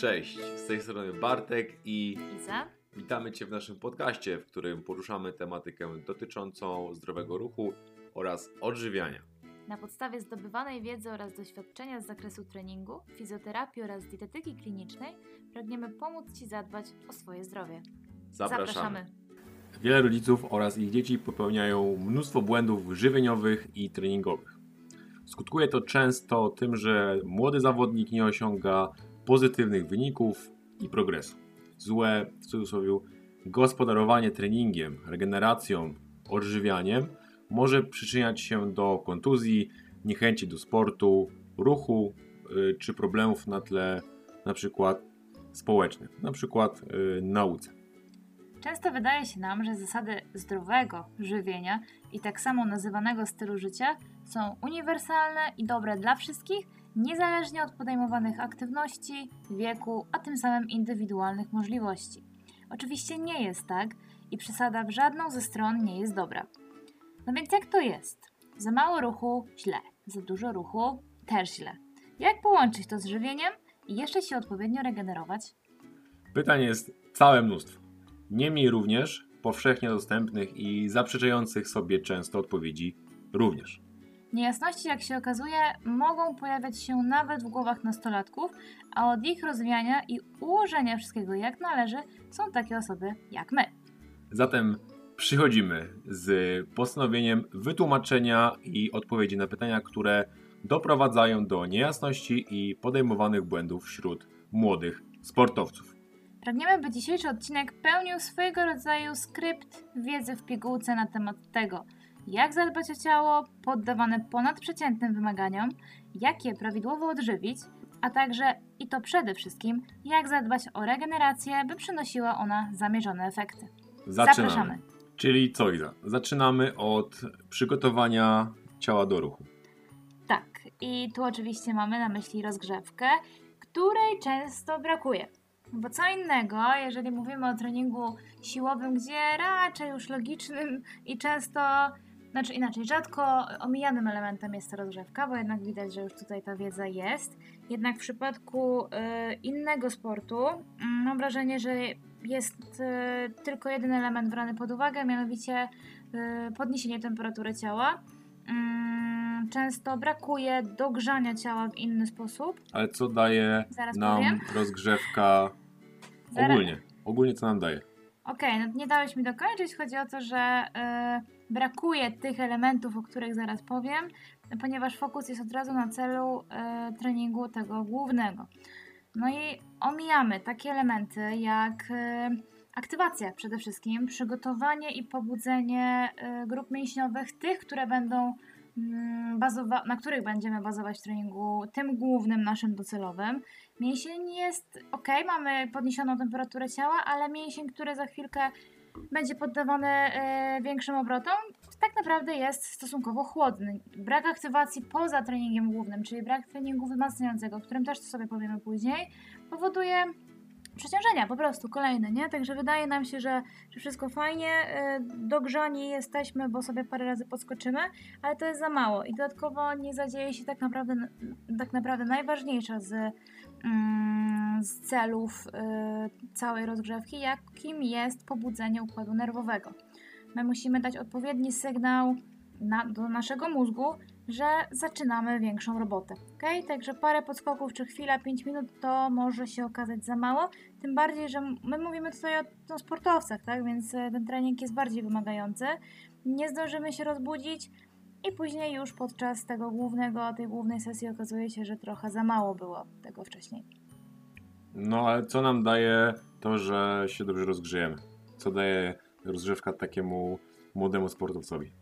Cześć, z tej strony Bartek i Iza. witamy Cię w naszym podcaście, w którym poruszamy tematykę dotyczącą zdrowego ruchu oraz odżywiania. Na podstawie zdobywanej wiedzy oraz doświadczenia z zakresu treningu, fizjoterapii oraz dietetyki klinicznej pragniemy pomóc Ci zadbać o swoje zdrowie. Zapraszamy. Wiele rodziców oraz ich dzieci popełniają mnóstwo błędów żywieniowych i treningowych. Skutkuje to często tym, że młody zawodnik nie osiąga pozytywnych wyników i progresu. Złe, w cudzysłowie, gospodarowanie treningiem, regeneracją, odżywianiem może przyczyniać się do kontuzji, niechęci do sportu, ruchu y, czy problemów na tle na przykład społecznych, na przykład y, nauce. Często wydaje się nam, że zasady zdrowego żywienia i tak samo nazywanego stylu życia są uniwersalne i dobre dla wszystkich, niezależnie od podejmowanych aktywności, wieku, a tym samym indywidualnych możliwości. Oczywiście nie jest tak i przesada w żadną ze stron nie jest dobra. No więc jak to jest? Za mało ruchu źle, za dużo ruchu też źle. Jak połączyć to z żywieniem i jeszcze się odpowiednio regenerować? Pytań jest całe mnóstwo. Niemniej również powszechnie dostępnych i zaprzeczających sobie często odpowiedzi również. Niejasności, jak się okazuje, mogą pojawiać się nawet w głowach nastolatków, a od ich rozwijania i ułożenia wszystkiego jak należy są takie osoby jak my. Zatem przychodzimy z postanowieniem wytłumaczenia i odpowiedzi na pytania, które doprowadzają do niejasności i podejmowanych błędów wśród młodych sportowców. Pragniemy, by dzisiejszy odcinek pełnił swojego rodzaju skrypt wiedzy w pigułce na temat tego, jak zadbać o ciało poddawane ponadprzeciętnym wymaganiom, jak je prawidłowo odżywić, a także i to przede wszystkim, jak zadbać o regenerację, by przynosiła ona zamierzone efekty. Zaczynamy. Zapraszamy. Czyli co Iza? Zaczynamy od przygotowania ciała do ruchu. Tak, i tu oczywiście mamy na myśli rozgrzewkę, której często brakuje. Bo co innego, jeżeli mówimy o treningu siłowym, gdzie raczej już logicznym i często, znaczy inaczej, rzadko omijanym elementem jest ta rozgrzewka, bo jednak widać, że już tutaj ta wiedza jest. Jednak w przypadku y, innego sportu y, mam wrażenie, że jest y, tylko jeden element brany pod uwagę, mianowicie y, podniesienie temperatury ciała. Mm, Często brakuje dogrzania ciała w inny sposób. Ale co daje Zaraz nam powiem. rozgrzewka Zaraz- ogólnie? Ogólnie co nam daje? Okej, no nie dałeś mi dokończyć. Chodzi o to, że brakuje tych elementów, o których zaraz powiem, ponieważ fokus jest od razu na celu y, treningu tego głównego. No i omijamy takie elementy jak y, aktywacja przede wszystkim, przygotowanie i pobudzenie y, grup mięśniowych, tych, które będą mm, bazowa- na których będziemy bazować w treningu tym głównym naszym docelowym. Mięsień jest ok, mamy podniesioną temperaturę ciała, ale mięsień, który za chwilkę będzie poddawany e, większym obrotom, tak naprawdę jest stosunkowo chłodny. Brak aktywacji poza treningiem głównym, czyli brak treningu wzmacniającego, o którym też sobie powiemy później, powoduje przeciążenia po prostu kolejne, nie? Także wydaje nam się, że, że wszystko fajnie, e, dogrzani jesteśmy, bo sobie parę razy podskoczymy, ale to jest za mało i dodatkowo nie zadzieje się tak naprawdę, tak naprawdę najważniejsza z z celów y, całej rozgrzewki, jakim jest pobudzenie układu nerwowego. My musimy dać odpowiedni sygnał na, do naszego mózgu, że zaczynamy większą robotę. Okay? Także parę podskoków czy chwila, 5 minut to może się okazać za mało. Tym bardziej, że my mówimy tutaj o, o sportowcach, tak? więc e, ten trening jest bardziej wymagający. Nie zdążymy się rozbudzić, i później już podczas tego głównego, tej głównej sesji okazuje się, że trochę za mało było tego wcześniej. No ale co nam daje to, że się dobrze rozgrzejemy? Co daje rozgrzewka takiemu młodemu sportowcowi?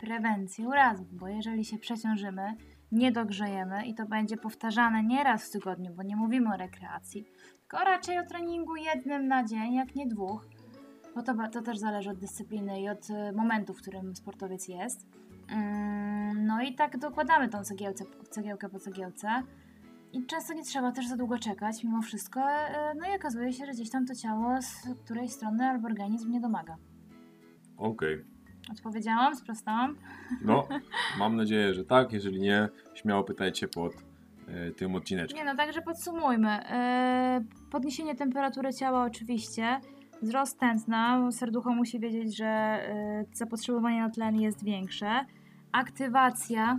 Prewencję urazów, bo jeżeli się przeciążymy, nie dogrzejemy i to będzie powtarzane nie raz w tygodniu, bo nie mówimy o rekreacji, tylko raczej o treningu jednym na dzień, jak nie dwóch, bo to, to też zależy od dyscypliny i od momentu, w którym sportowiec jest. Mm, No i tak dokładamy tą cegiełce, cegiełkę po cegiełce. I często nie trzeba też za długo czekać, mimo wszystko. e, No i okazuje się, że gdzieś tam to ciało z której strony albo organizm nie domaga. Okej. Odpowiedziałam, sprostałam. No, mam nadzieję, że tak. Jeżeli nie, śmiało pytajcie pod e, tym odcineczkiem. Nie no, także podsumujmy. Yy, podniesienie temperatury ciała oczywiście, wzrost tętna, serducho musi wiedzieć, że yy, zapotrzebowanie na tlen jest większe, aktywacja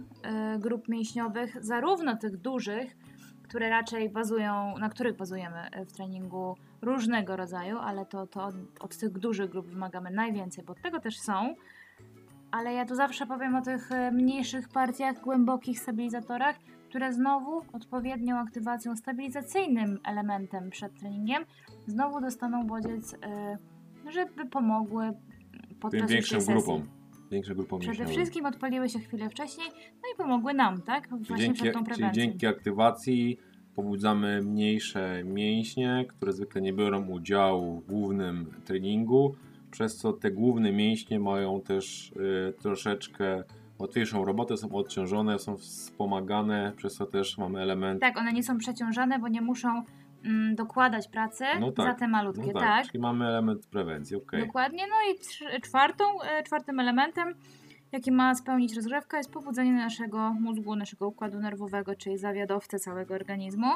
yy, grup mięśniowych, zarówno tych dużych, które raczej bazują, na których bazujemy w treningu różnego rodzaju, ale to, to od, od tych dużych grup wymagamy najwięcej, bo od tego też są. Ale ja tu zawsze powiem o tych e, mniejszych partiach, głębokich stabilizatorach, które znowu odpowiednią aktywacją, stabilizacyjnym elementem przed treningiem, znowu dostaną bodziec, żeby pomogły podczas Tym większym grupom. Większą grupą Przede wszystkim odpaliły się chwilę wcześniej, no i pomogły nam, tak? Czyli Właśnie dzięki, przed tą czyli prewencją. dzięki aktywacji pobudzamy mniejsze mięśnie, które zwykle nie biorą udziału w głównym treningu, przez co te główne mięśnie mają też y, troszeczkę łatwiejszą robotę, są odciążone, są wspomagane, przez co też mamy element. Tak, one nie są przeciążane, bo nie muszą mm, dokładać pracy No tak, za te malutkie, No tak? tak, czyli mamy element prewencji, okej. Dokładnie. No i trz- czwartą, e, czwartym elementem, jaki ma spełnić rozgrzewka, jest pobudzenie naszego mózgu, naszego układu nerwowego, czyli zawiadowcy całego organizmu.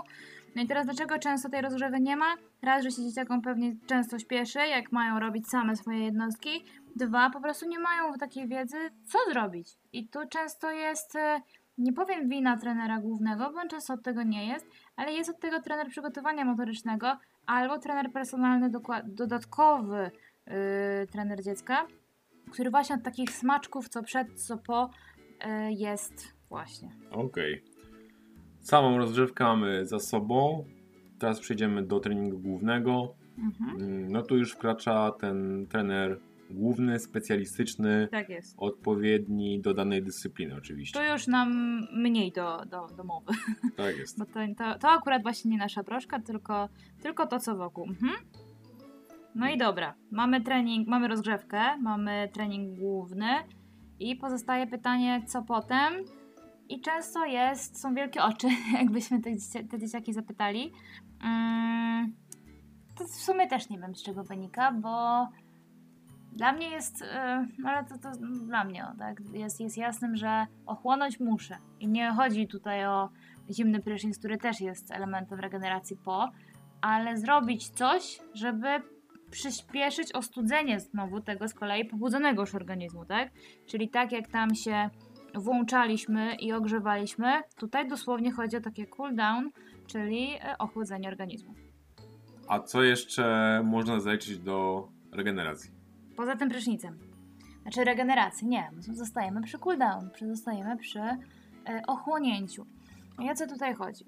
No i teraz dlaczego często tej rozgrzewy nie ma? Raz, że się dzieciakom pewnie często śpieszy, jak mają robić same swoje jednostki. Dwa, po prostu nie mają takiej wiedzy, co zrobić. I tu często jest, e, nie powiem wina trenera głównego, bo on często od tego nie jest, ale jest od tego trener przygotowania motorycznego albo trener personalny dodatkowy, yy, trener dziecka, który właśnie od takich smaczków, co przed, co po, yy, jest właśnie. Okej. Samą rozgrzewkę mamy za sobą. Teraz przejdziemy do treningu głównego. Mhm. Mm, No tu już wkracza ten trener główny, specjalistyczny, Tak jest. odpowiedni do danej dyscypliny oczywiście. Tu już nam mniej do, do, do mowy, Tak jest. bo to, to, to akurat właśnie nie nasza broszka, tylko, tylko to, co wokół. Mhm. No i dobra, mamy trening, mamy rozgrzewkę, mamy trening główny i pozostaje pytanie, co potem? I często jest, są wielkie oczy, jakbyśmy te, te dzieciaki zapytali. Mm, to w sumie też nie wiem, z czego wynika, bo dla mnie jest, no ale to, to dla mnie, tak, jest, jest jasnym, że ochłonąć muszę. I nie chodzi tutaj o zimny prysznic, który też jest elementem regeneracji po, ale zrobić coś, żeby przyspieszyć ostudzenie znowu tego z kolei pobudzonego już organizmu, tak? Czyli tak jak tam się włączaliśmy i ogrzewaliśmy, tutaj dosłownie chodzi o takie cool down, czyli e, ochłodzenie organizmu. A co jeszcze można zaliczyć do regeneracji? Poza tym prysznicem. Znaczy regeneracji, nie. Zostajemy przy cooldown, zostajemy przy e, ochłonięciu. O co tutaj chodzi?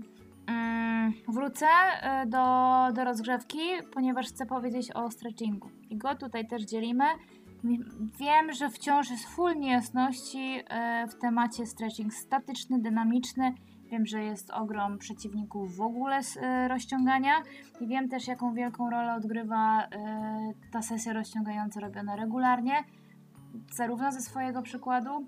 Mm, wrócę e, do, do rozgrzewki, ponieważ chcę powiedzieć o stretchingu. I go tutaj też dzielimy. Wiem, że wciąż jest full niejasności e, w temacie stretching statyczny, dynamiczny. Wiem, że jest ogrom przeciwników w ogóle z e, rozciągania. I wiem też, jaką wielką rolę odgrywa e, ta sesja rozciągająca robiona regularnie. Zarówno ze swojego przykładu,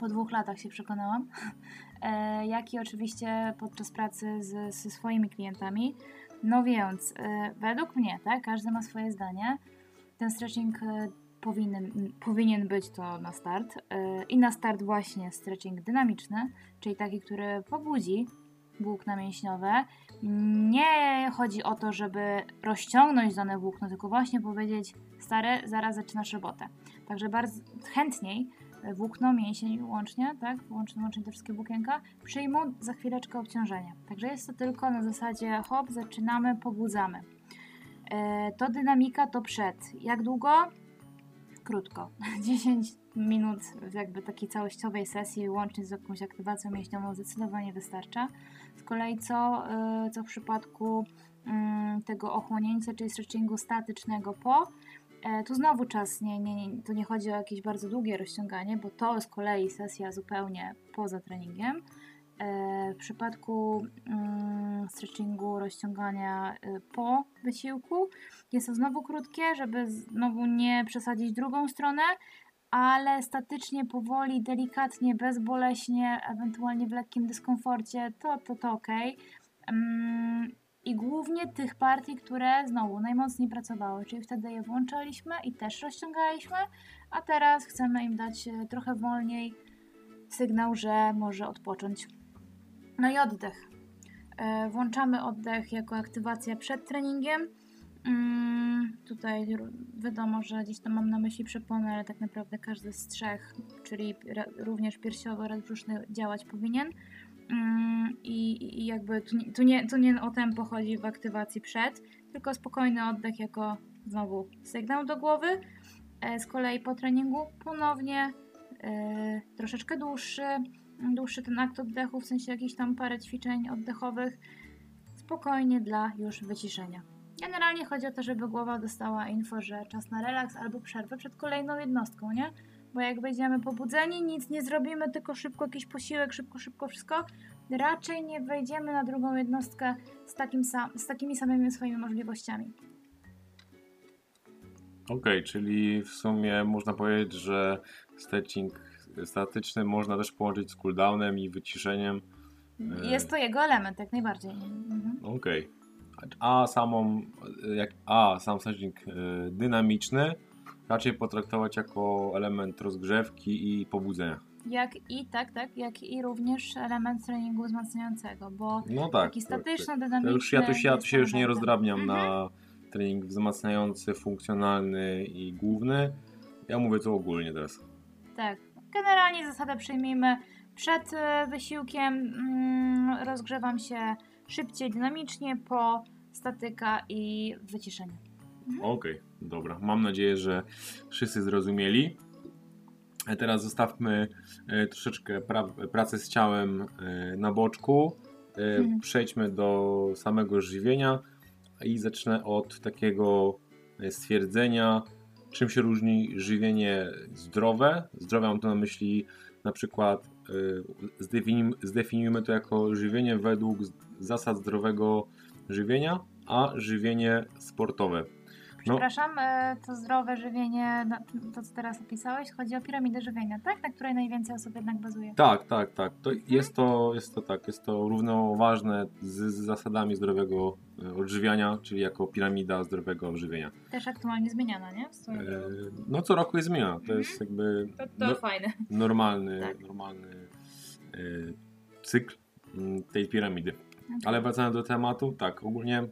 po dwóch latach się przekonałam, e, jak i oczywiście podczas pracy z, ze swoimi klientami. No więc, według mnie, tak, każdy ma swoje zdanie. Ten stretching powinien, powinien być to na start. E, I na start właśnie stretching dynamiczny, czyli taki, który pobudzi włókna mięśniowe. Nie chodzi o to, żeby rozciągnąć dane włókno, tylko właśnie powiedzieć, stary, zaraz zaczynasz robotę. Także bardzo chętniej włókno, mięsień łącznie, tak, łącznie, łącznie te wszystkie włókienka, przyjmą za chwileczkę obciążenie. Także jest to tylko na zasadzie hop, zaczynamy, pobudzamy. E, to dynamika to przed. Jak długo? Krótko. 10 minut jakby takiej całościowej sesji, łącznie z jakąś aktywacją mięśniową, zdecydowanie wystarcza. Z kolei co, y, co w przypadku mm, tego ochłonięcia, czyli stretchingu statycznego po, e, tu znowu czas, nie, nie, nie, tu nie chodzi o jakieś bardzo długie rozciąganie, bo to z kolei sesja zupełnie poza treningiem. E, W przypadku mm, stretchingu, rozciągania y, po wysiłku jest to znowu krótkie, żeby znowu nie przesadzić drugą stronę, ale statycznie, powoli, delikatnie, bezboleśnie, ewentualnie w lekkim dyskomforcie, to, to, to ok. I głównie tych partii, które znowu najmocniej pracowały, czyli wtedy je włączaliśmy i też rozciągaliśmy, a teraz chcemy im dać e, trochę wolniej sygnał, że może odpocząć. No i oddech. E, Włączamy oddech jako aktywacja przed treningiem. Mm, Tutaj wiadomo, że gdzieś tam mam na myśli przeponę, ale tak naprawdę każdy z trzech, czyli również piersiowy oraz brzuszny działać powinien. Mm, I, jakby tu nie, tu, nie, tu nie o tempo chodzi w aktywacji przed, tylko spokojny oddech jako znowu sygnał do głowy. E, Z kolei po treningu ponownie e, troszeczkę dłuższy, dłuższy ten akt oddechu, w sensie jakieś tam parę ćwiczeń oddechowych, spokojnie dla już wyciszenia. Generalnie chodzi o to, żeby głowa dostała info, że czas na relaks albo przerwę przed kolejną jednostką, nie? Bo jak będziemy pobudzeni, nic nie zrobimy, tylko szybko jakiś posiłek, szybko, szybko wszystko, raczej nie wejdziemy na drugą jednostkę z, takim sam, z takimi samymi swoimi możliwościami. Okej, czyli w sumie można powiedzieć, że stretching statyczny można też połączyć z cooldownem i wyciszeniem. E. Jest to jego element, jak najbardziej. Mhm. Okej. A samą, jak, a sam stretching e, dynamiczny raczej potraktować jako element rozgrzewki i pobudzenia. Jak i tak, tak, jak i również element treningu wzmacniającego, bo No tak. taki to- statyczny, to, dynamiczny. to już ja tu się, ja tu się już nie rozdrabniam Mhm. na trening wzmacniający, funkcjonalny i główny. Ja mówię tu ogólnie teraz. Tak. Generalnie zasadę przyjmijmy przed e, wysiłkiem. Mm, rozgrzewam się szybciej, dynamicznie, po statyka i wyciszenie. Okej, dobra. Mam nadzieję, że wszyscy zrozumieli. A teraz zostawmy e, troszeczkę pra- pracę z ciałem e, na boczku. E, Mhm. Przejdźmy do samego żywienia i zacznę od takiego e, stwierdzenia, czym się różni żywienie zdrowe. Zdrowe mam tu na myśli na przykład e, zdefiniujmy, to jako żywienie według zasad zdrowego żywienia, a żywienie sportowe. No, Przepraszam, e, to zdrowe żywienie, to co teraz opisałeś, chodzi o piramidę żywienia, tak? Na której najwięcej osób jednak bazuje. Tak, tak, tak. To jest, to, jest to tak, jest to równoważne z, z zasadami zdrowego e, odżywiania, czyli jako piramida zdrowego odżywienia. Też aktualnie zmieniana, nie? E, No co roku jest zmiana, to Mhm. jest jakby To, to no, fajne. normalny, Tak. normalny e, cykl mm, tej piramidy. Ale wracając do tematu, tak, ogólnie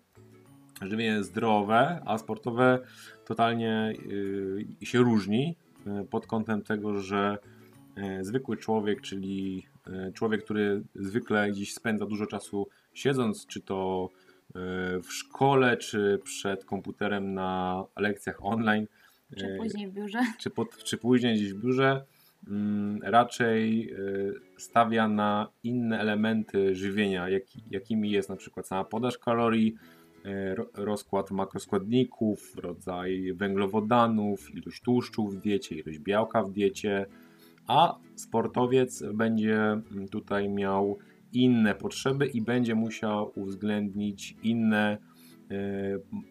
żywienie zdrowe, a sportowe totalnie y, się różni y, pod kątem tego, że y, zwykły człowiek, czyli człowiek, który zwykle gdzieś spędza dużo czasu siedząc, czy to w szkole, czy przed komputerem na lekcjach online, Czy później w biurze. czy, pod, czy później gdzieś w biurze, mm, raczej stawia na inne elementy żywienia, jak, jakimi jest na przykład sama podaż kalorii, rozkład makroskładników, rodzaj węglowodanów, ilość tłuszczu w diecie, ilość białka w diecie, a sportowiec będzie mm, tutaj miał inne potrzeby i będzie musiał uwzględnić inne e,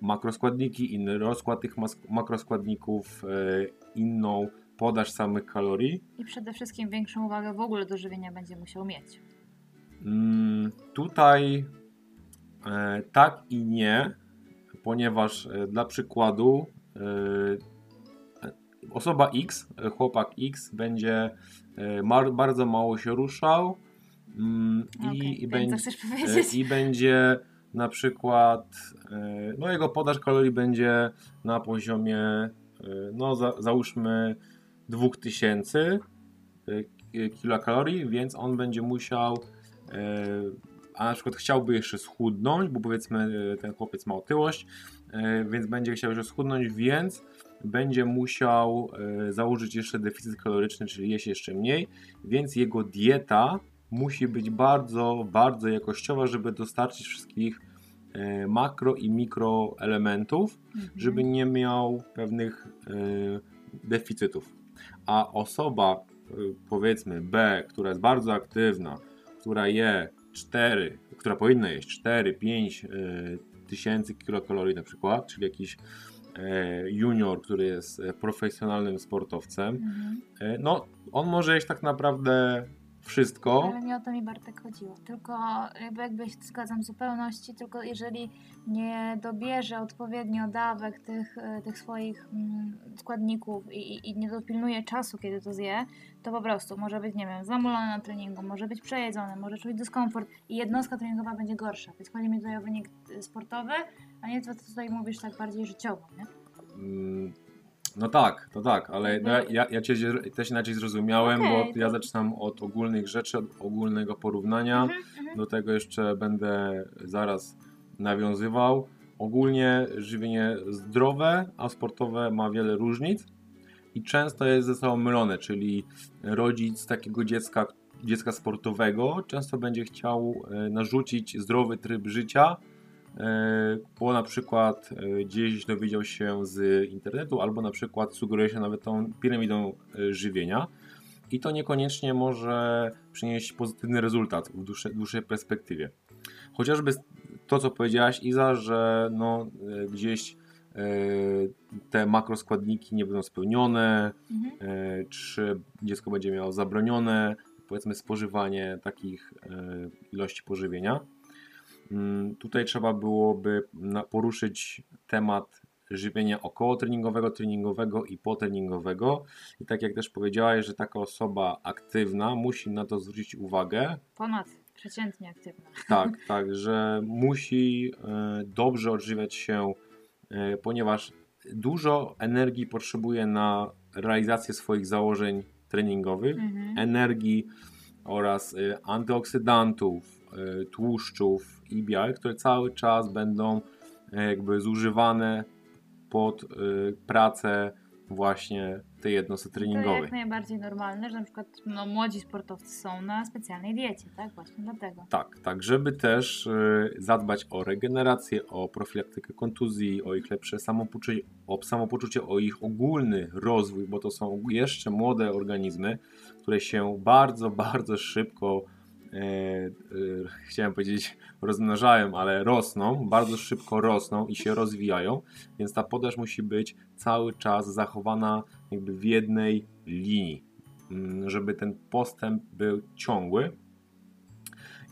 makroskładniki, inny rozkład tych makroskładników, e, inną podaż samych kalorii. I przede wszystkim większą uwagę w ogóle do żywienia będzie musiał mieć. Mm, Tutaj tak i nie, ponieważ e, dla przykładu e, osoba X, e, chłopak X będzie e, bardzo mało się ruszał mm, i, i wiem, będzie E. I będzie na przykład, e, no jego podaż kalorii będzie na poziomie, e, no za, załóżmy 2000 e, kilokalorii, więc on będzie musiał, e, a na przykład chciałby jeszcze schudnąć, bo powiedzmy e, ten chłopiec ma otyłość, e, więc będzie chciał jeszcze schudnąć, więc będzie musiał e, założyć jeszcze deficyt kaloryczny, czyli jeść jeszcze mniej, więc jego dieta musi być bardzo, bardzo jakościowa, żeby dostarczyć wszystkich makro i mikro elementów, Mhm. żeby nie miał pewnych deficytów. A osoba, powiedzmy B, która jest bardzo aktywna, która je 4, która powinna jeść 4-5 tysięcy kilokalorii na przykład, czyli jakiś e, junior, który jest e, profesjonalnym sportowcem, Mhm. E, No, on może jeść tak naprawdę wszystko. Ale nie o to mi Bartek chodziło. Tylko jakby, jakby się zgadzam w zupełności, tylko jeżeli nie dobierze odpowiednio dawek tych, tych swoich mm, składników i, i- i nie dopilnuje czasu, kiedy to zje, to po prostu może być, nie wiem, zamulony na treningu, może być przejedzony, może czuć dyskomfort i jednostka treningowa będzie gorsza. Więc chodzi mi tutaj o wynik sportowy, a nie to, co tutaj mówisz tak bardziej życiowo, nie? No tak, to tak, ale no, ja- ja, Cię też inaczej zrozumiałem, Okej, bo ja zaczynam od ogólnych rzeczy, od ogólnego porównania. Mhm, mhm. Do tego jeszcze będę zaraz nawiązywał. Ogólnie żywienie zdrowe, a sportowe ma wiele różnic i często jest ze sobą mylone, czyli rodzic takiego dziecka, dziecka sportowego często będzie chciał e, narzucić zdrowy tryb życia, bo na przykład e, gdzieś dowiedział się z internetu, albo na przykład sugeruje się nawet tą piramidą e, żywienia. I to niekoniecznie może przynieść pozytywny rezultat w dłuższej, dłuższej perspektywie. Chociażby to, co powiedziałaś, Iza, że no, e, gdzieś e, te makroskładniki nie będą spełnione, Mhm. e, czy dziecko będzie miało zabronione, powiedzmy, spożywanie takich e, ilości pożywienia. Mm, Tutaj trzeba byłoby poruszyć temat żywienia okołotreningowego, treningowego i potreningowego. I tak jak też powiedziałaś, że taka osoba aktywna musi na to zwrócić uwagę, Ponad przeciętnie aktywna. tak, tak, że musi e, dobrze odżywiać się, e, ponieważ dużo energii potrzebuje na realizację swoich założeń treningowych, Mhm. energii oraz e, antyoksydantów, tłuszczów i białek, które cały czas będą e, jakby zużywane pod e, pracę właśnie tej jednostce To treningowej. jak najbardziej normalne, że na przykład no, młodzi sportowcy są na specjalnej diecie, tak? Właśnie dlatego. Tak, tak, żeby też e, zadbać o regenerację, o profilaktykę kontuzji, o ich lepsze samopoczucie, o samopoczucie, o ich ogólny rozwój, bo to są jeszcze młode organizmy, które się bardzo, bardzo szybko, chciałem powiedzieć, rozmnażają, ale rosną, bardzo szybko rosną i się rozwijają, więc ta podaż musi być cały czas zachowana jakby w jednej linii, mm, żeby ten postęp był ciągły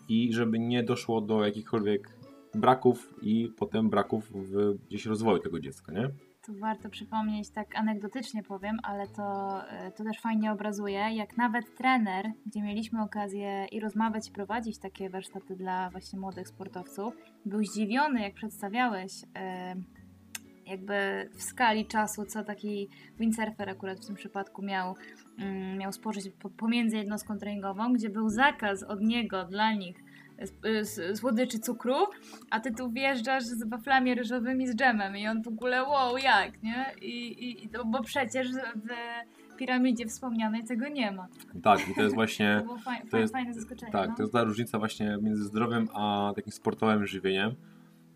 i żeby nie doszło do jakichkolwiek braków i potem braków w gdzieś rozwoju tego dziecka, nie? Tu warto przypomnieć, tak anegdotycznie powiem, ale to, e, to też fajnie obrazuje, jak nawet trener, gdzie mieliśmy okazję i rozmawiać, i prowadzić takie warsztaty dla właśnie młodych sportowców, był zdziwiony, jak przedstawiałeś e, jakby w skali czasu, co taki windsurfer akurat w tym przypadku miał, mm, miał spożyć po- pomiędzy jednostką treningową, gdzie był zakaz od niego dla nich słodyczy cukru, a ty tu wjeżdżasz z waflami ryżowymi z dżemem i on w ogóle wow, jak, nie? I, i, i to, bo przecież w piramidzie wspomnianej tego nie ma. Tak, i to jest To właśnie, było faj, to jest- fajne zaskoczenie. tak, no. to jest ta różnica właśnie między zdrowym a takim sportowym żywieniem,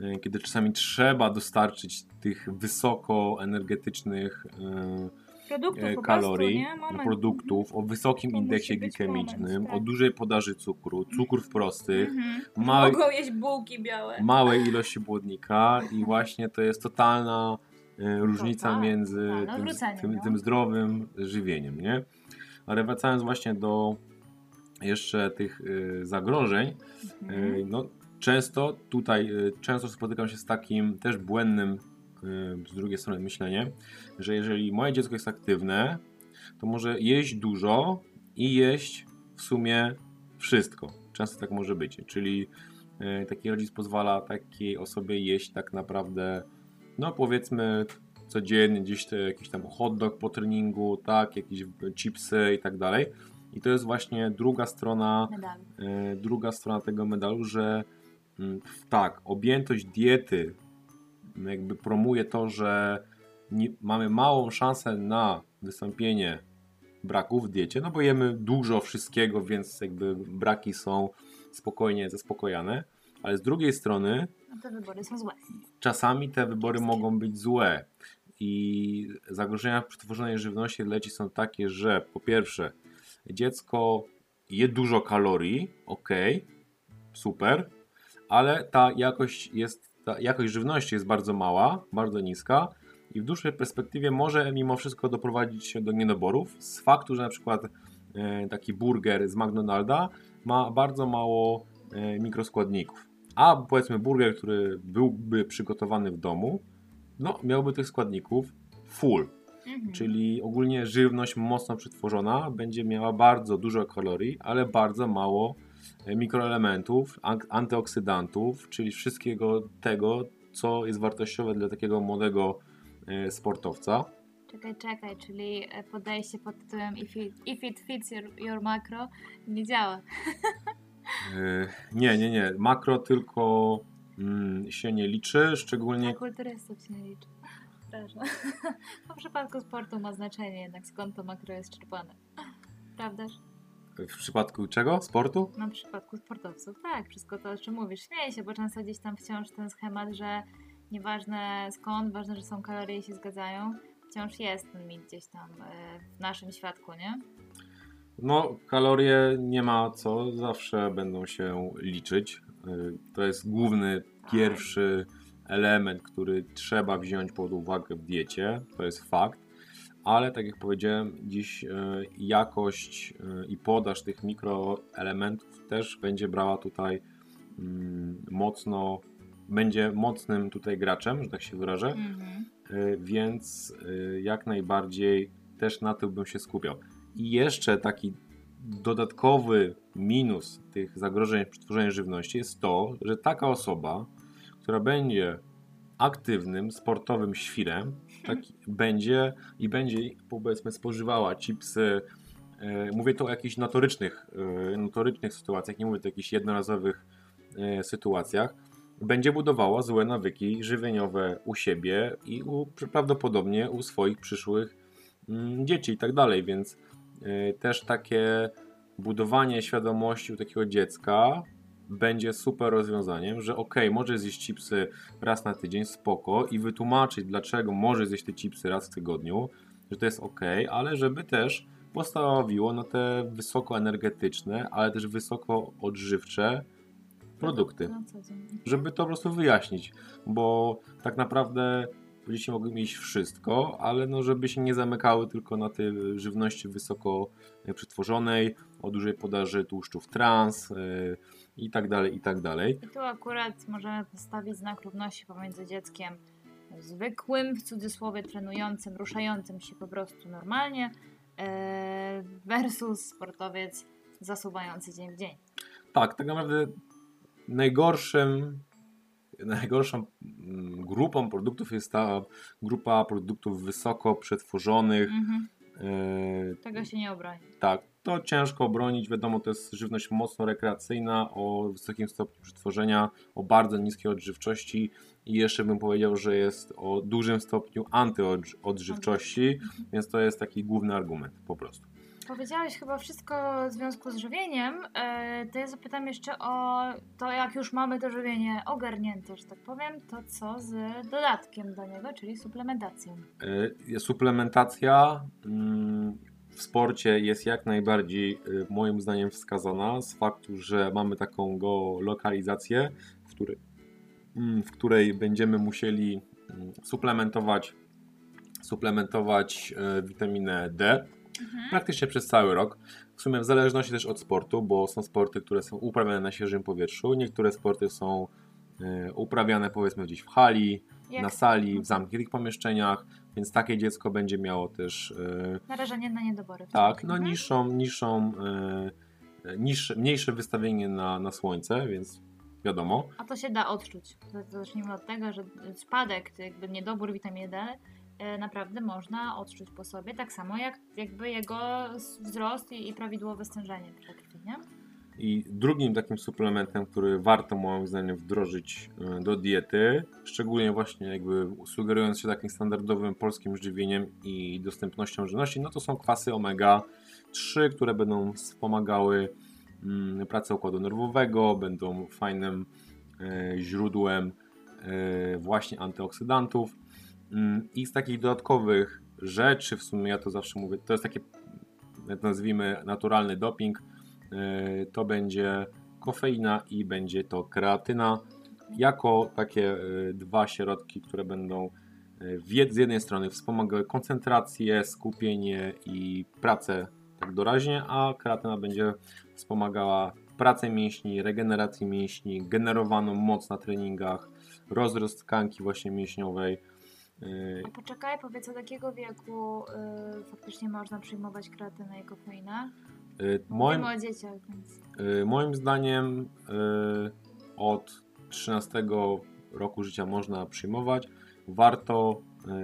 y, kiedy czasami trzeba dostarczyć tych wysoko energetycznych y, Produktów e, kalorii, prostu? Moment. produktów o wysokim To indeksie glikemicznym, moment, tak. o dużej podaży cukru, cukrów prostych, Mhm. małej, Mogą jeść bułki białe. małej ilości błonnika i właśnie to jest totalna e, różnica tak, między tym, odwrócenie, tym, no. tym zdrowym żywieniem, nie? Ale wracając właśnie do jeszcze tych e, zagrożeń, Mhm. no często tutaj, e, często spotykam się z takim też błędnym z drugiej strony myśleniem, że jeżeli moje dziecko jest aktywne, to może jeść dużo i jeść w sumie wszystko. Często tak może być, czyli e, taki rodzic pozwala takiej osobie jeść tak naprawdę, no powiedzmy codziennie gdzieś te, jakiś tam hot dog po treningu, tak, jakieś chipsy i tak dalej. I to jest właśnie druga strona e, druga strona tego medalu, że mm, tak, objętość diety jakby promuje to, że nie, mamy małą szansę na wystąpienie braków w diecie, no bo jemy dużo wszystkiego, więc jakby braki są spokojnie zaspokojane, ale z drugiej strony No te wybory są złe. czasami te wybory mogą być złe i zagrożenia w przetworzonej żywności dla dzieci są takie, że po pierwsze dziecko je dużo kalorii, ok, super, ale ta jakość jest, ta jakość żywności jest bardzo mała, bardzo niska i w dłuższej perspektywie może mimo wszystko doprowadzić się do niedoborów z faktu, że na przykład e, taki burger z McDonalda ma bardzo mało e, mikroskładników. A powiedzmy burger, który byłby przygotowany w domu, no miałby tych składników full. Mhm. Czyli ogólnie żywność mocno przetworzona będzie miała bardzo dużo kalorii, ale bardzo mało mikroelementów, an- antyoksydantów, czyli wszystkiego tego, co jest wartościowe dla takiego młodego e, sportowca. Czekaj, czekaj, czyli e, podejście pod tytułem if it, if it fits your, your macro nie działa. E, Nie, nie, nie. Makro tylko mm, się nie liczy, szczególnie Dla kulturystów się nie liczy. Przepraszam. W przypadku sportu ma znaczenie jednak skąd to makro jest czerpane. Prawdaż? W przypadku czego? Sportu? No w przypadku sportowców, tak, wszystko to o czym mówisz. Śmieję się, bo często gdzieś tam wciąż ten schemat, że nieważne skąd, ważne, że są kalorie i się zgadzają, wciąż jest ten mit gdzieś tam e, w naszym świadku, nie? No, kalorie nie ma co, zawsze będą się liczyć. Y, To jest główny, pierwszy element, który trzeba wziąć pod uwagę w diecie. To jest fakt. Ale tak jak powiedziałem, dziś y, jakość y, i podaż tych mikroelementów też będzie brała tutaj mm, mocno, będzie mocnym tutaj graczem, że tak się wyrażę. Mhm. Y, więc jak najbardziej też na tym bym się skupiał. I jeszcze taki dodatkowy minus tych zagrożeń przetworzenia żywności jest to, że taka osoba, która będzie aktywnym, sportowym świrem, tak będzie i będzie powiedzmy spożywała chipsy. e, Mówię to o jakichś notorycznych, e, notorycznych sytuacjach, nie mówię o jakichś jednorazowych e, sytuacjach. Będzie budowała złe nawyki żywieniowe u siebie i u, prawdopodobnie u swoich przyszłych mm, dzieci i tak dalej, więc też takie budowanie świadomości u takiego dziecka będzie super rozwiązaniem, że ok, może zjeść chipsy raz na tydzień, spoko i wytłumaczyć dlaczego może zjeść te chipsy raz w tygodniu, że to jest ok, ale żeby też postawiło na te wysokoenergetyczne, ale też wysoko odżywcze produkty żeby to po prostu wyjaśnić, bo tak naprawdę dzieci mogły mieć wszystko, ale no żeby się nie zamykały tylko na tej żywności wysoko przetworzonej, o dużej podaży tłuszczów trans yy, i tak dalej, i tak dalej. I tu akurat możemy postawić znak równości pomiędzy dzieckiem zwykłym, w cudzysłowie trenującym, ruszającym się po prostu normalnie e, versus sportowiec zasuwający dzień w dzień. Tak, tak naprawdę najgorszym najgorszą mm, grupą produktów jest ta grupa produktów wysoko przetworzonych, Mhm. yy, Tego się nie obroni. Tak, to ciężko obronić. Wiadomo, to jest żywność mocno rekreacyjna, o wysokim stopniu przetworzenia, o bardzo niskiej odżywczości i jeszcze bym powiedział, że jest o dużym stopniu antyodżywczości, więc to jest taki główny argument po prostu. Powiedziałeś chyba wszystko w związku z żywieniem. E, to ja zapytam jeszcze o to, jak już mamy to żywienie ogarnięte, że tak powiem, to co z dodatkiem do niego, czyli suplementacją. Y, Suplementacja mm, w sporcie jest jak najbardziej y, moim zdaniem wskazana z faktu, że mamy taką geolokalizację, w której, mm, w której będziemy musieli mm, suplementować suplementować e, witaminę D praktycznie przez cały rok. W sumie w zależności też od sportu, bo są sporty, które są uprawiane na świeżym powietrzu, niektóre sporty są e, uprawiane powiedzmy gdzieś w hali, Jak na sali, w zamkniętych pomieszczeniach, więc takie dziecko będzie miało też e, narażenie na niedobory. tak, no niższą, niższą e, niższe, mniejsze wystawienie na, na słońce, więc wiadomo. A to się da odczuć. Zacznijmy od tego, że spadek, jakby niedobór witaminy D e, naprawdę można odczuć po sobie, tak samo jak jakby jego wzrost i, i prawidłowe stężenie krwi, nie? I drugim takim suplementem, który warto moim zdaniem wdrożyć e, do diety, szczególnie właśnie jakby sugerując się takim standardowym polskim żywieniem i dostępnością żywności, no to są kwasy omega 3, które będą wspomagały mm, pracę układu nerwowego, będą fajnym e, źródłem e, właśnie antyoksydantów. Mm, I z takich dodatkowych rzeczy, w sumie ja to zawsze mówię, to jest to nazwijmy, naturalny doping, to będzie kofeina i będzie to kreatyna jako takie e, dwa środki, które będą e, z jednej strony wspomagały koncentrację, skupienie i pracę tak doraźnie, a kreatyna będzie wspomagała pracę mięśni, regenerację mięśni, generowaną moc na treningach, rozrost tkanki właśnie mięśniowej. A poczekaj, powiedz od jakiego wieku faktycznie można przyjmować kreatynę i kofeinę? Yy, Moim... O dzieciach, więc... yy, moim zdaniem yy, od 13 roku życia można przyjmować. Warto,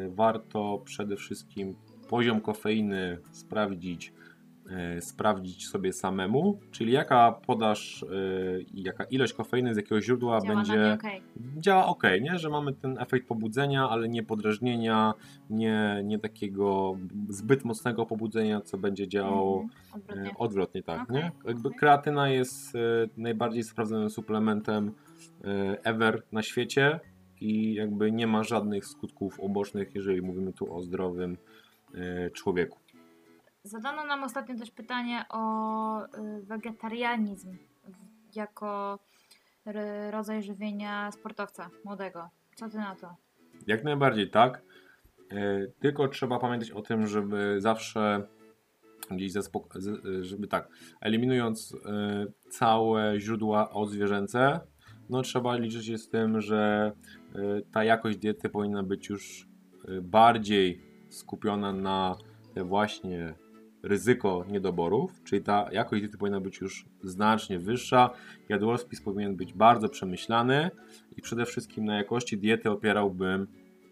warto przede wszystkim poziom kofeiny sprawdzić, sprawdzić sobie samemu, czyli jaka podaż, yy, i jaka ilość kofeiny z jakiego źródła Działa będzie okej. działa ok, nie? Że mamy ten efekt pobudzenia, ale nie podrażnienia, nie, nie takiego zbyt mocnego pobudzenia, co będzie działało Mhm, Odwrotnie. e, odwrotnie, tak, Okej, nie? Jakby okej. kreatyna jest e, najbardziej sprawdzonym suplementem e, ever na świecie i jakby nie ma żadnych skutków ubocznych, jeżeli mówimy tu o zdrowym e, człowieku. Zadano nam ostatnio też pytanie o y, wegetarianizm jako rodzaj żywienia sportowca młodego. Co ty na to? Jak najbardziej tak. E, Tylko trzeba pamiętać o tym, żeby zawsze gdzieś z- żeby tak, eliminując całe źródła odzwierzęce, no trzeba liczyć się z tym, że ta jakość diety powinna być już bardziej skupiona na te właśnie ryzyko niedoborów, czyli ta jakość diety powinna być już znacznie wyższa. Jadłospis powinien być bardzo przemyślany i przede wszystkim na jakości diety opierałbym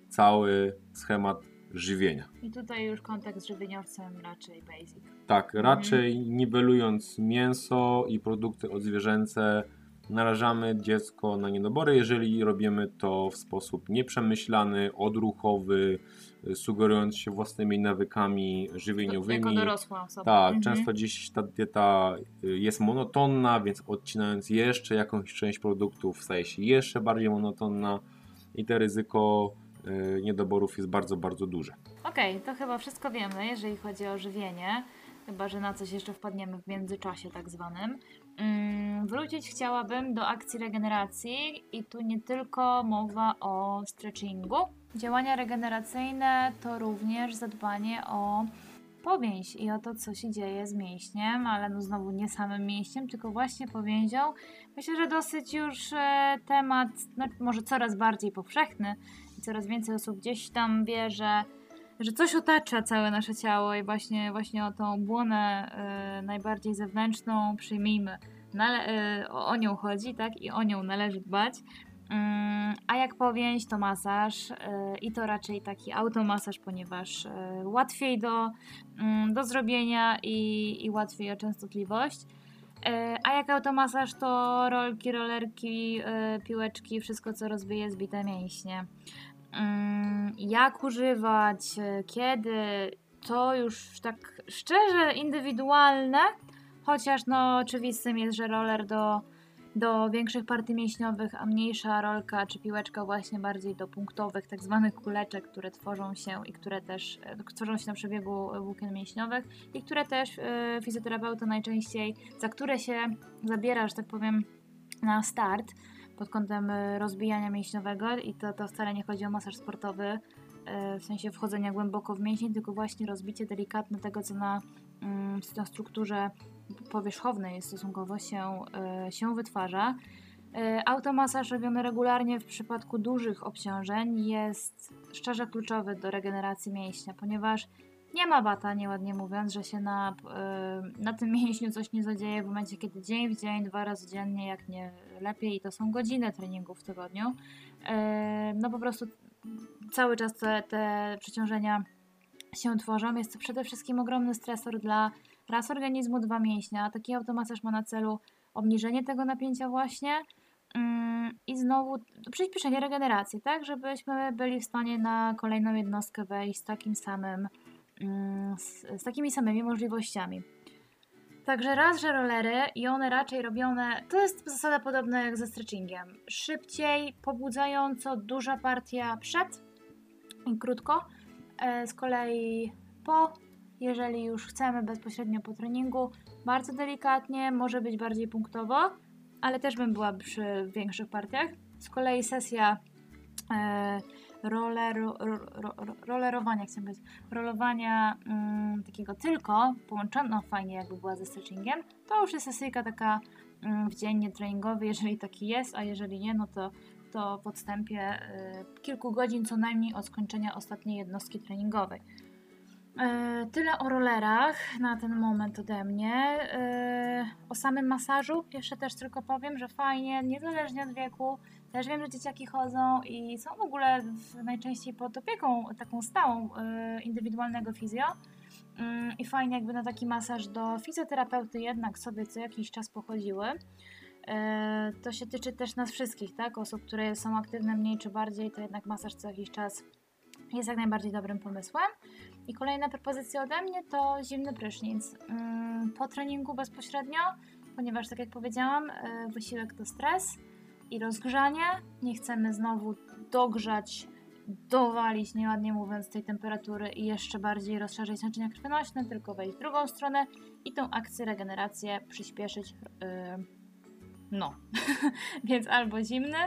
cały schemat żywienia. I tutaj już kontakt z żywieniowcem raczej basic. Tak, raczej niwelując mięso i produkty odzwierzęce, narażamy dziecko na niedobory, jeżeli robimy to w sposób nieprzemyślany, odruchowy, sugerując się własnymi nawykami żywieniowymi. Jako dorosła osoba. Tak, Mhm. często gdzieś ta dieta y, jest monotonna, więc odcinając jeszcze jakąś część produktów staje się jeszcze bardziej monotonna i to ryzyko y, niedoborów jest bardzo, bardzo duże. Okej, to chyba wszystko wiemy, jeżeli chodzi o żywienie. Chyba, że na coś jeszcze wpadniemy w międzyczasie tak zwanym. Mm, wrócić chciałabym do akcji regeneracji i tu nie tylko mowa o stretchingu. Działania regeneracyjne to również zadbanie o powięź i o to, co się dzieje z mięśniem, ale no znowu nie samym mięśniem, tylko właśnie powięzią. Myślę, że dosyć już e, temat, no, może coraz bardziej powszechny i coraz więcej osób gdzieś tam wie, że że coś otacza całe nasze ciało i właśnie, właśnie o tą błonę y, najbardziej zewnętrzną przyjmijmy. Nale- y, o, nią chodzi, tak? I o nią należy dbać. Ym, a jak powięź, to masaż y, i to raczej taki automasaż, ponieważ y, łatwiej do, ym, do zrobienia i, i łatwiej o częstotliwość. Y, A jak automasaż, to rolki, rolerki, piłeczki, wszystko co rozwije zbite mięśnie. Mm, jak używać, kiedy, to już tak szczerze indywidualne, chociaż no oczywistym jest, że roller do, do większych partii mięśniowych, a mniejsza rolka czy piłeczka właśnie bardziej do punktowych, tak zwanych kuleczek, które tworzą się i które też e, tworzą się na przebiegu włókien mięśniowych i które też e, fizjoterapeuta najczęściej, za które się zabiera, że tak powiem, na start pod kątem rozbijania mięśniowego i to, to wcale nie chodzi o masaż sportowy, w sensie wchodzenia głęboko w mięsień, tylko właśnie rozbicie delikatne tego, co na, mm, na strukturze powierzchownej stosunkowo się, y, się wytwarza. Y, Automasaż robiony regularnie w przypadku dużych obciążeń jest szczerze kluczowy do regeneracji mięśnia, ponieważ nie ma bata, nieładnie mówiąc, że się na, y, na tym mięśniu coś nie zadzieje w momencie, kiedy dzień w dzień, dwa razy dziennie, jak nie lepiej, i to są godziny treningu w tygodniu. No po prostu cały czas te, te przeciążenia się tworzą. Jest to przede wszystkim ogromny stresor dla raz organizmu, dwa mięśnia. Taki automasaż ma na celu obniżenie tego napięcia właśnie mm, i znowu przyspieszenie regeneracji, tak, żebyśmy byli w stanie na kolejną jednostkę wejść z takim samym mm, z, z takimi samymi możliwościami. Także raz, że rollery i one raczej robione, to jest zasada podobna jak ze stretchingiem. Szybciej, pobudzająco, duża partia przed i krótko. E, Z kolei po, jeżeli już chcemy bezpośrednio po treningu, bardzo delikatnie, może być bardziej punktowo, ale też bym była przy większych partiach. Z kolei sesja e, roleru, ro, ro, ro, rolerowania, chciałam powiedzieć, rolowania mm, takiego tylko, połączono fajnie jakby była ze stretchingiem, to już jest sesyjka taka mm, w dziennie treningowy, jeżeli taki jest, a jeżeli nie, no to, to w odstępie y, kilku godzin co najmniej od skończenia ostatniej jednostki treningowej. E, Tyle o rollerach na ten moment ode mnie. E, O samym masażu jeszcze też tylko powiem, że fajnie, niezależnie od wieku. Też wiem, że dzieciaki chodzą i są w ogóle najczęściej pod opieką taką stałą indywidualnego fizjo. Mm, I fajnie jakby na taki masaż do fizjoterapeuty jednak sobie co jakiś czas pochodziły. E, To się tyczy też nas wszystkich, tak? Osób, które są aktywne mniej czy bardziej, to jednak masaż co jakiś czas jest jak najbardziej dobrym pomysłem. I kolejna propozycja ode mnie to zimny prysznic. Mm, Po treningu bezpośrednio, ponieważ tak jak powiedziałam, e, wysiłek to stres i rozgrzanie. Nie chcemy znowu dogrzać, dowalić, nieładnie mówiąc, tej temperatury i jeszcze bardziej rozszerzyć naczynia krwionośne, tylko wejść w drugą stronę i tą akcję, regenerację przyspieszyć. e, No, więc albo zimny,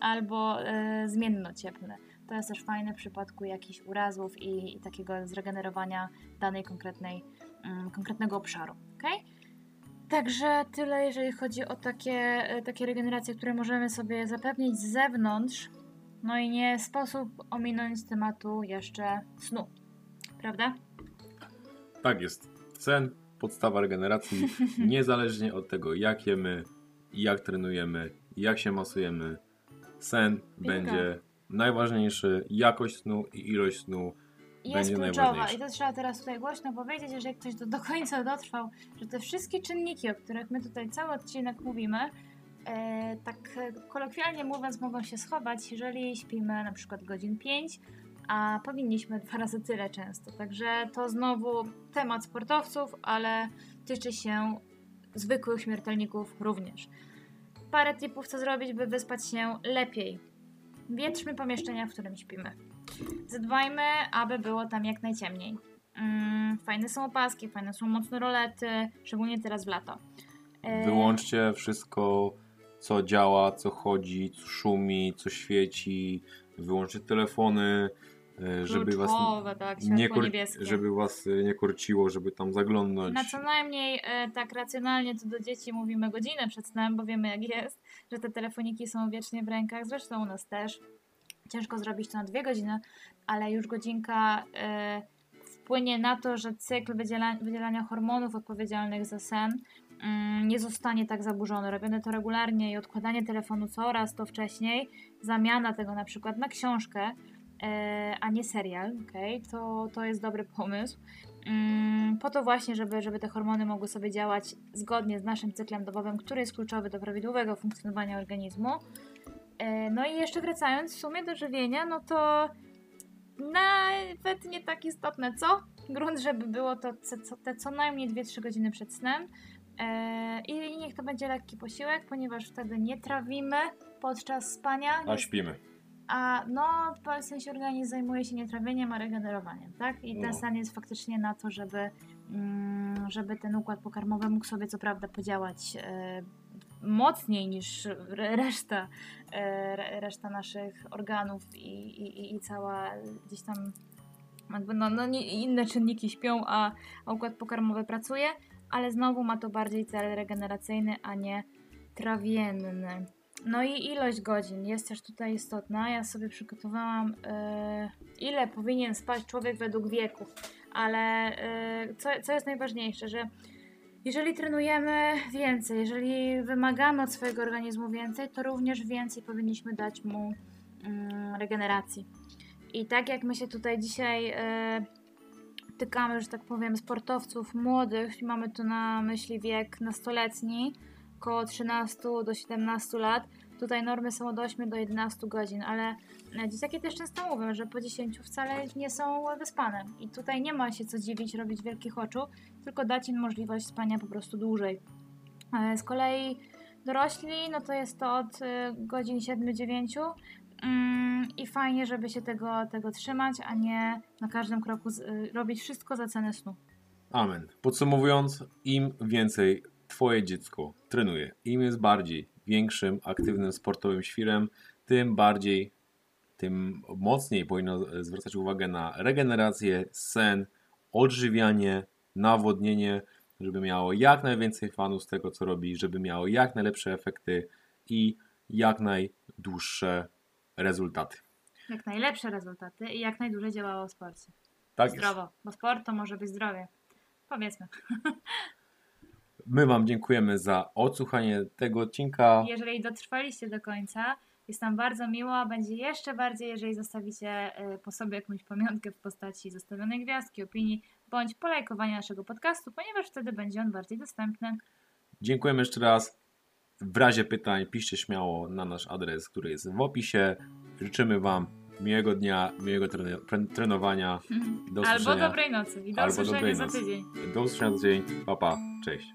albo e, zmienno-cieplny. To jest też fajne w przypadku jakichś urazów i, i takiego zregenerowania danej konkretnej, mm, konkretnego obszaru. Okay? Także tyle, jeżeli chodzi o takie, e, takie regeneracje, które możemy sobie zapewnić z zewnątrz. No i nie sposób ominąć tematu jeszcze snu. Prawda? Tak jest. Sen, podstawa regeneracji, niezależnie od tego, jak jemy, jak trenujemy, jak się masujemy. Sen będzie najważniejszy, jakość snu i ilość snu jest będzie kluczowa najważniejsza. i to trzeba teraz tutaj głośno powiedzieć, jeżeli ktoś do, do końca dotrwał, że te wszystkie czynniki, o których my tutaj cały odcinek mówimy, e, tak kolokwialnie mówiąc, mogą się schować, jeżeli śpimy na przykład godzin 5, a powinniśmy dwa razy tyle często. Także to znowu temat sportowców, ale tyczy się zwykłych śmiertelników również. Parę tipów, co zrobić, by wyspać się lepiej. Wietrzmy pomieszczenia, w którym śpimy. Zadbajmy, aby było tam jak najciemniej. Mm, fajne są opaski, fajne są mocne rolety, szczególnie teraz w lato. E, Wyłączcie wszystko, co działa, co chodzi, co szumi, co świeci. Wyłączcie telefony, żeby was, tak, nie niebieskie. żeby was e, nie korciło, żeby tam zaglądnąć. Na co najmniej e, tak racjonalnie to do dzieci mówimy godzinę przed snem, bo wiemy jak jest, że te telefoniki są wiecznie w rękach, zresztą u nas też. Ciężko zrobić to na dwie godziny, ale już godzinka e, wpłynie na to, że cykl wydziela, wydzielania hormonów odpowiedzialnych za sen mm, nie zostanie tak zaburzony. Robione to regularnie i odkładanie telefonu coraz to wcześniej, zamiana tego na przykład na książkę, a nie serial, okay? to, to jest dobry pomysł. Mm, po to właśnie, żeby, żeby te hormony mogły sobie działać zgodnie z naszym cyklem dobowym, który jest kluczowy do prawidłowego funkcjonowania organizmu. E, No i jeszcze wracając w sumie do żywienia, no to nawet nie tak istotne, co? Grunt, żeby było to te co najmniej 2-3 godziny przed snem. E, I niech to będzie lekki posiłek, ponieważ wtedy nie trawimy podczas spania. A śpimy. A no, w sensie organizm zajmuje się nie trawieniem, a regenerowaniem, tak? I ten No. stan jest faktycznie na to, żeby, mm, żeby ten układ pokarmowy mógł sobie co prawda podziałać e, mocniej niż re- reszta, e, re- reszta naszych organów i, i, i- cała gdzieś tam jakby no, no inne czynniki śpią, a, a układ pokarmowy pracuje, ale znowu ma to bardziej cel regeneracyjny, a nie trawienny. No i ilość godzin jest też tutaj istotna. Ja sobie przygotowałam, e, ile powinien spać człowiek według wieku, ale e, co, co jest najważniejsze, że jeżeli trenujemy więcej, jeżeli wymagamy od swojego organizmu więcej, to również więcej powinniśmy dać mu mm, regeneracji. I tak jak my się tutaj dzisiaj e, tykamy, że tak powiem, sportowców młodych, mamy tu na myśli wiek nastoletni, około 13 do 17 lat. Tutaj normy są od 8 do 11 godzin, ale e, dzieciaki też często mówią, że po 10 wcale nie są wyspane. I tutaj nie ma się co dziwić, robić wielkich oczu, tylko dać im możliwość spania po prostu dłużej. E, Z kolei dorośli, no to jest to od e, godzin 7-9 mm, i fajnie, żeby się tego, tego trzymać, a nie na każdym kroku robić wszystko za cenę snu. Amen. Podsumowując, im więcej Twoje dziecko trenuje, im jest bardziej większym, aktywnym, sportowym świrem, tym bardziej tym mocniej powinno zwracać uwagę na regenerację, sen, odżywianie, nawodnienie, żeby miało jak najwięcej fanów z tego, co robi, żeby miało jak najlepsze efekty i jak najdłuższe rezultaty. Jak najlepsze rezultaty i jak najdłużej działało w sporcie. Tak jest. Zdrowo, bo sport to może być zdrowie. Powiedzmy. My Wam dziękujemy za odsłuchanie tego odcinka. Jeżeli dotrwaliście do końca, jest nam bardzo miło, a będzie jeszcze bardziej, jeżeli zostawicie y, po sobie jakąś pamiątkę w postaci zostawionej gwiazdki, opinii, bądź polajkowania naszego podcastu, ponieważ wtedy będzie on bardziej dostępny. Dziękujemy jeszcze raz. W razie pytań piszcie śmiało na nasz adres, który jest w opisie. Życzymy Wam miłego dnia, miłego treno- tre- trenowania. Do Albo dobrej nocy i do Albo usłyszenia za tydzień. Do usłyszenia za tydzień. Pa, pa. Cześć.